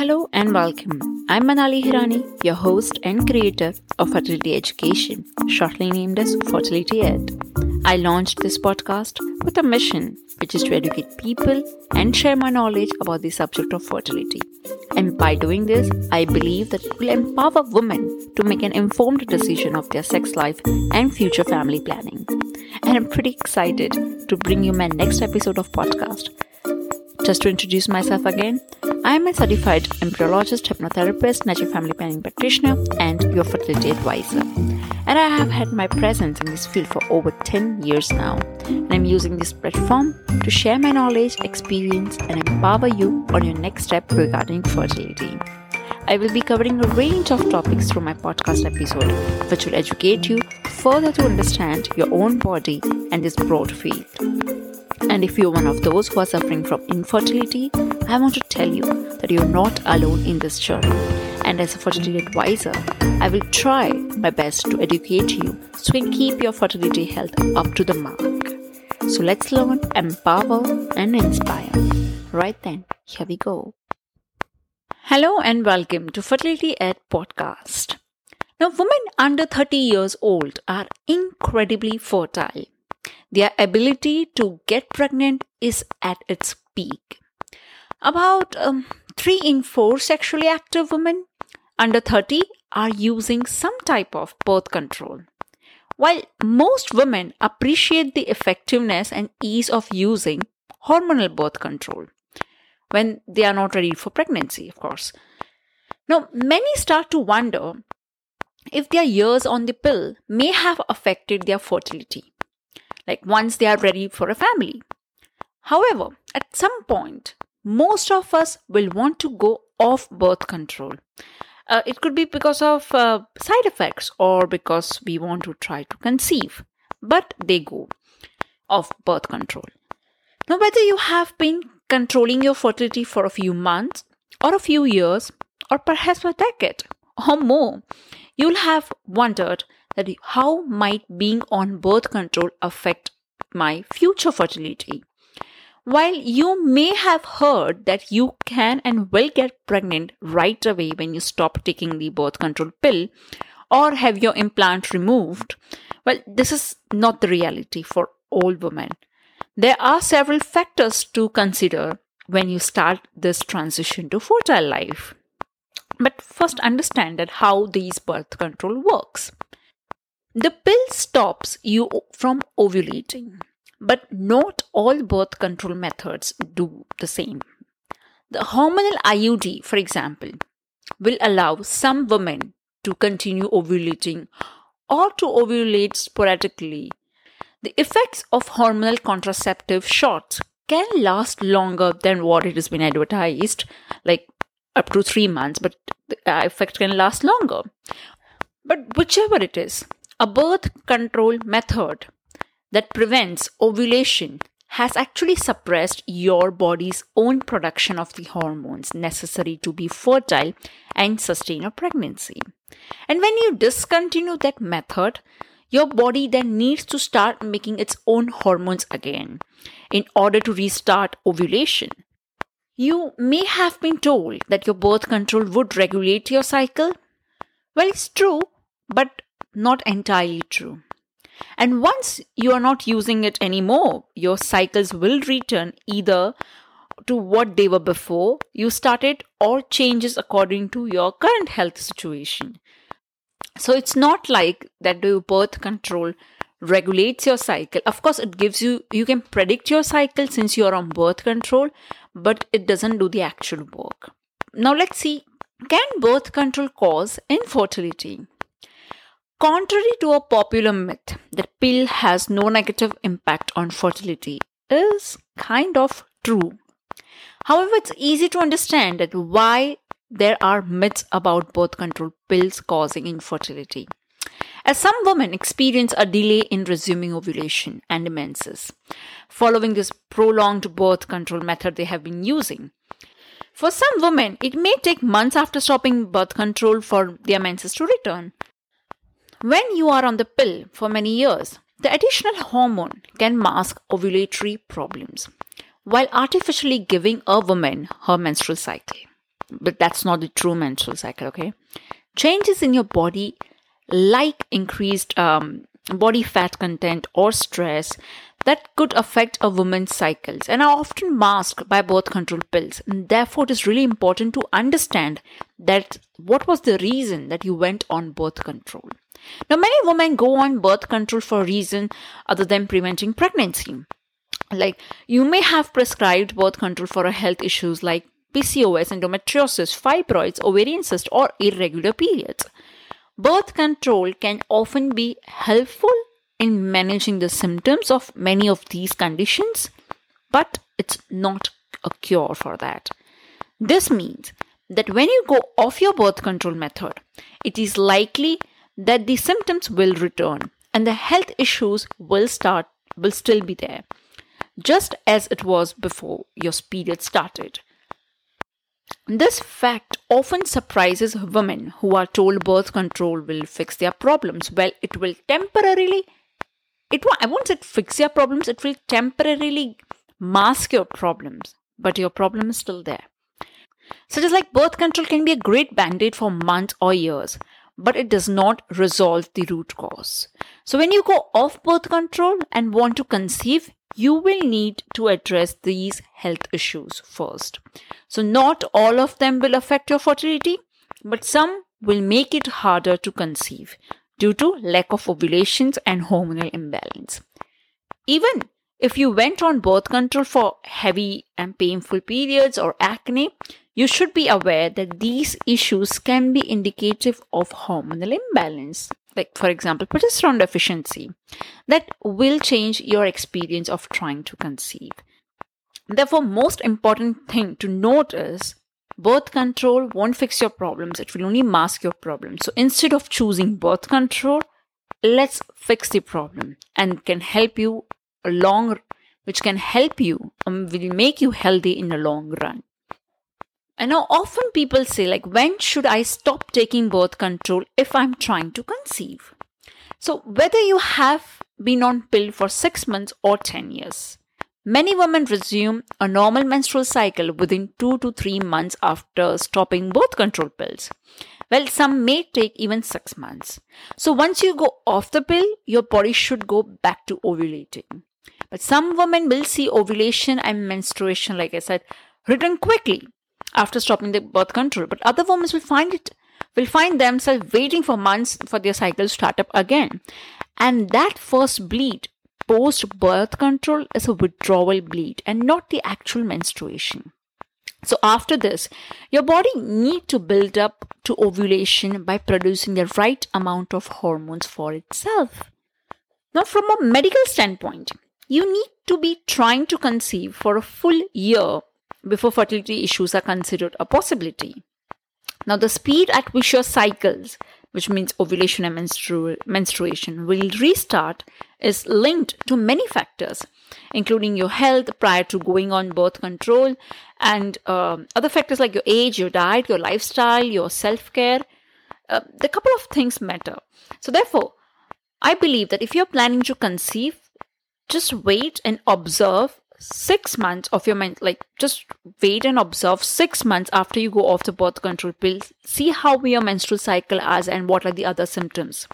Hello and welcome. I'm Manali Hirani, your host and creator of Fertility Education, shortly named as Fertility Ed. I launched this podcast with a mission, which is to educate people and share my knowledge about the subject of fertility. And by doing this, I believe that it will empower women to make an informed decision of their sex life and future family planning. And I'm pretty excited to bring you my next episode of podcast. Just to introduce myself again, I am a certified embryologist, hypnotherapist, natural family planning practitioner, and your fertility advisor. And I have had my presence in this field for over 10 years now. And I'm using this platform to share my knowledge, experience, and empower you on your next step regarding fertility. I will be covering a range of topics through my podcast episode, which will educate you further to understand your own body and this broad field. And if you're one of those who are suffering from infertility, I want to tell you that you're not alone in this journey. And as a fertility advisor, I will try my best to educate you so you can keep your fertility health up to the mark. So let's learn, empower, and inspire. Right then, here we go. Hello and welcome to Fertility Ed podcast. Now, women under 30 years old are incredibly fertile their ability to get pregnant is at its peak. About um, 3 in 4 sexually active women under 30 are using some type of birth control. While most women appreciate the effectiveness and ease of using hormonal birth control when they are not ready for pregnancy, of course. Now, many start to wonder if their years on the pill may have affected their fertility like once they are ready for a family. However, at some point, most of us will want to go off birth control. Uh, it could be because of uh, side effects or because we want to try to conceive, but they go off birth control. Now, whether you have been controlling your fertility for a few months or a few years or perhaps a decade or more, you'll have wondered that how might being on birth control affect my future fertility. While you may have heard that you can and will get pregnant right away when you stop taking the birth control pill or have your implant removed, well, this is not the reality for all women. There are several factors to consider when you start this transition to fertile life. But first, understand that how these birth control works. The pill stops you from ovulating, but not all birth control methods do the same. The hormonal IUD, for example, will allow some women to continue ovulating or to ovulate sporadically. The effects of hormonal contraceptive shots can last longer than what it has been advertised, like up to three months, but the effect can last longer. But whichever it is, a birth control method that prevents ovulation has actually suppressed your body's own production of the hormones necessary to be fertile and sustain a pregnancy. And when you discontinue that method, your body then needs to start making its own hormones again in order to restart ovulation. You may have been told that your birth control would regulate your cycle. Well, it's true, but not entirely true. And once you are not using it anymore, your cycles will return either to what they were before you started or changes according to your current health situation. So it's not like that the birth control regulates your cycle. Of course, it gives you, you can predict your cycle since you're on birth control, but it doesn't do the actual work. Now, let's see can birth control cause infertility? Contrary to a popular myth that pill has no negative impact on fertility is kind of true. However, it's easy to understand that why there are myths about birth control pills causing infertility. As some women experience a delay in resuming ovulation and menses following this prolonged birth control method they have been using. For some women, it may take months after stopping birth control for their menses to return. When you are on the pill for many years, the additional hormone can mask ovulatory problems while artificially giving a woman her menstrual cycle. but that's not the true menstrual cycle, okay? Changes in your body, like increased um, body fat content or stress, that could affect a woman's cycles and are often masked by birth control pills. And therefore, it is really important to understand that what was the reason that you went on birth control. Now, many women go on birth control for a reason other than preventing pregnancy. Like you may have prescribed birth control for a health issues like PCOS, endometriosis, fibroids, ovarian cyst, or irregular periods. Birth control can often be helpful in managing the symptoms of many of these conditions, but it's not a cure for that. This means that when you go off your birth control method, it is likely that the symptoms will return and the health issues will start will still be there just as it was before your period started. This fact often surprises women who are told birth control will fix their problems. Well it will temporarily it I won't say fix your problems it will temporarily mask your problems but your problem is still there so just like birth control can be a great band-aid for months or years but it does not resolve the root cause. So, when you go off birth control and want to conceive, you will need to address these health issues first. So, not all of them will affect your fertility, but some will make it harder to conceive due to lack of ovulations and hormonal imbalance. Even if you went on birth control for heavy and painful periods or acne, you should be aware that these issues can be indicative of hormonal imbalance, like, for example, progesterone deficiency, that will change your experience of trying to conceive. Therefore, most important thing to note is birth control won't fix your problems, it will only mask your problems. So instead of choosing birth control, let's fix the problem and can help you along which can help you um, will make you healthy in the long run. I know often people say, like, when should I stop taking birth control if I'm trying to conceive? So, whether you have been on pill for six months or 10 years, many women resume a normal menstrual cycle within two to three months after stopping birth control pills. Well, some may take even six months. So, once you go off the pill, your body should go back to ovulating. But some women will see ovulation and menstruation, like I said, return quickly after stopping the birth control. But other women will find it will find themselves waiting for months for their cycle to start up again. And that first bleed post birth control is a withdrawal bleed and not the actual menstruation. So after this, your body need to build up to ovulation by producing the right amount of hormones for itself. Now from a medical standpoint, you need to be trying to conceive for a full year before fertility issues are considered a possibility. Now, the speed at which your cycles, which means ovulation and menstru- menstruation, will restart is linked to many factors, including your health prior to going on birth control and uh, other factors like your age, your diet, your lifestyle, your self care. Uh, the couple of things matter. So, therefore, I believe that if you're planning to conceive, just wait and observe six months of your men like just wait and observe six months after you go off the birth control pills see how your menstrual cycle is and what are the other symptoms.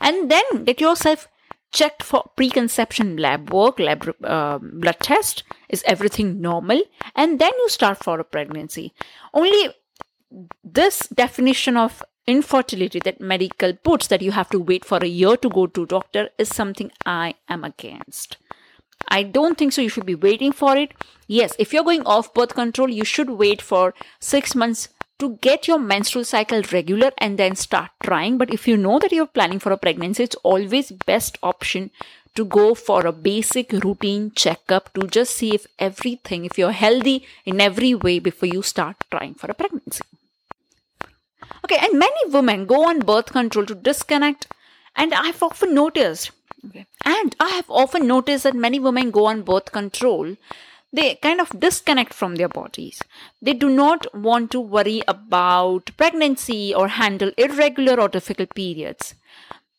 And then get yourself checked for preconception lab work lab uh, blood test. Is everything normal? And then you start for a pregnancy. Only this definition of infertility that medical puts that you have to wait for a year to go to doctor is something i am against I don't think so. You should be waiting for it. Yes, if you're going off birth control, you should wait for six months to get your menstrual cycle regular and then start trying. But if you know that you're planning for a pregnancy, it's always best option to go for a basic routine checkup to just see if everything, if you're healthy in every way before you start trying for a pregnancy. Okay, and many women go on birth control to disconnect, and I've often noticed Okay. And I have often noticed that many women go on birth control. They kind of disconnect from their bodies. They do not want to worry about pregnancy or handle irregular or difficult periods.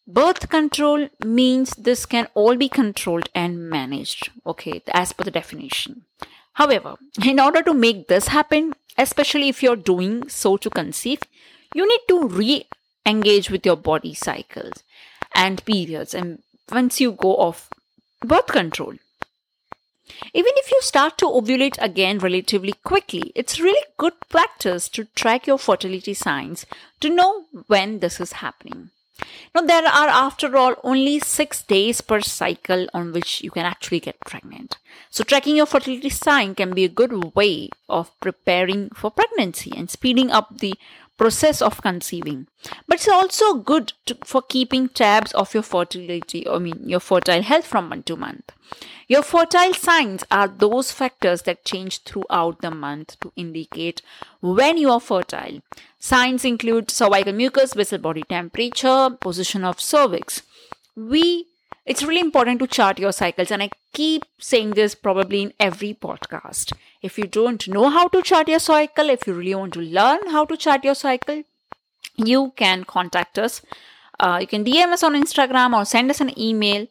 Birth control means this can all be controlled and managed, okay, as per the definition. However, in order to make this happen, especially if you're doing so to conceive, you need to re engage with your body cycles and periods and once you go off birth control. Even if you start to ovulate again relatively quickly, it's really good practice to track your fertility signs to know when this is happening. Now, there are, after all, only six days per cycle on which you can actually get pregnant. So, tracking your fertility sign can be a good way of preparing for pregnancy and speeding up the process of conceiving. But it's also good to, for keeping tabs of your fertility, I mean, your fertile health from month to month. Your fertile signs are those factors that change throughout the month to indicate when you are fertile. Signs include cervical mucus, basal body temperature, position of cervix. We it's really important to chart your cycles, and I keep saying this probably in every podcast. If you don't know how to chart your cycle, if you really want to learn how to chart your cycle, you can contact us. Uh, you can DM us on Instagram or send us an email.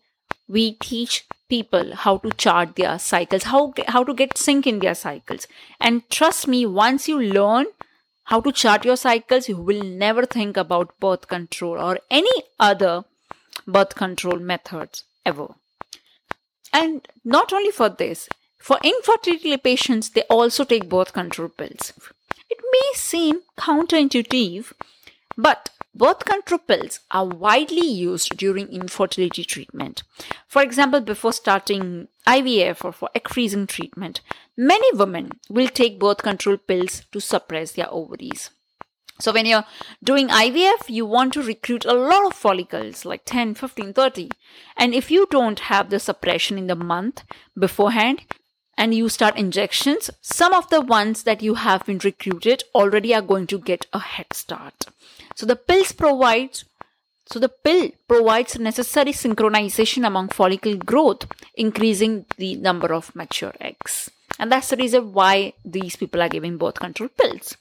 We teach people how to chart their cycles, how, how to get sync in their cycles. And trust me, once you learn how to chart your cycles, you will never think about birth control or any other birth control methods ever. And not only for this, for infertility patients, they also take birth control pills. It may seem counterintuitive, but birth control pills are widely used during infertility treatment. For example, before starting IVF or for freezing treatment, many women will take birth control pills to suppress their ovaries. So when you're doing IVF, you want to recruit a lot of follicles, like 10, 15, 30. And if you don't have the suppression in the month beforehand, and you start injections, some of the ones that you have been recruited already are going to get a head start. So the pills provides so the pill provides necessary synchronization among follicle growth, increasing the number of mature eggs. And that's the reason why these people are giving birth control pills.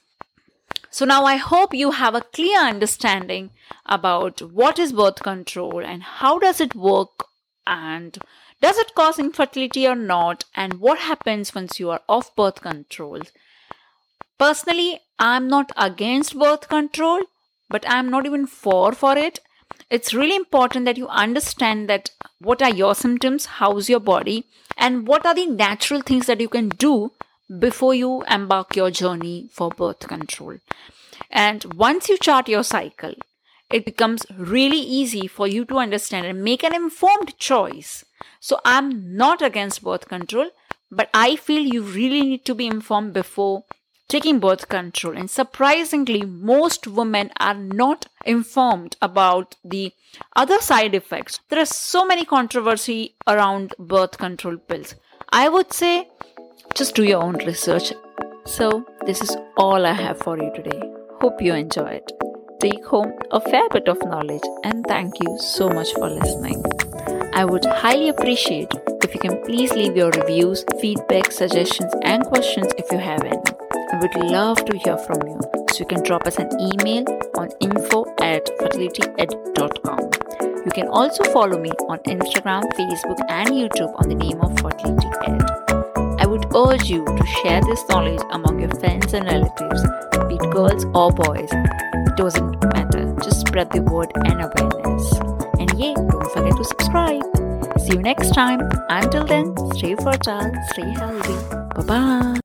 So now I hope you have a clear understanding about what is birth control and how does it work and does it cause infertility or not and what happens once you are off birth control. Personally, I'm not against birth control, but I'm not even for for it. It's really important that you understand that what are your symptoms, how's your body, and what are the natural things that you can do before you embark your journey for birth control. And once you chart your cycle, it becomes really easy for you to understand and make an informed choice. So I'm not against birth control, but I feel you really need to be informed before taking birth control. And surprisingly, most women are not informed about the other side effects. There is so many controversy around birth control pills. I would say just do your own research. So, this is all I have for you today. Hope you enjoy it. Take home a fair bit of knowledge and thank you so much for listening. I would highly appreciate if you can please leave your reviews, feedback, suggestions, and questions if you have any. I would love to hear from you. So you can drop us an email on info at fertilityed.com. You can also follow me on Instagram, Facebook, and YouTube on the name of Fertility Ed urge you to share this knowledge among your friends and relatives, be it girls or boys. It doesn't matter, just spread the word and awareness. And yeah, don't forget to subscribe. See you next time. Until then, stay fertile, stay healthy. Bye bye.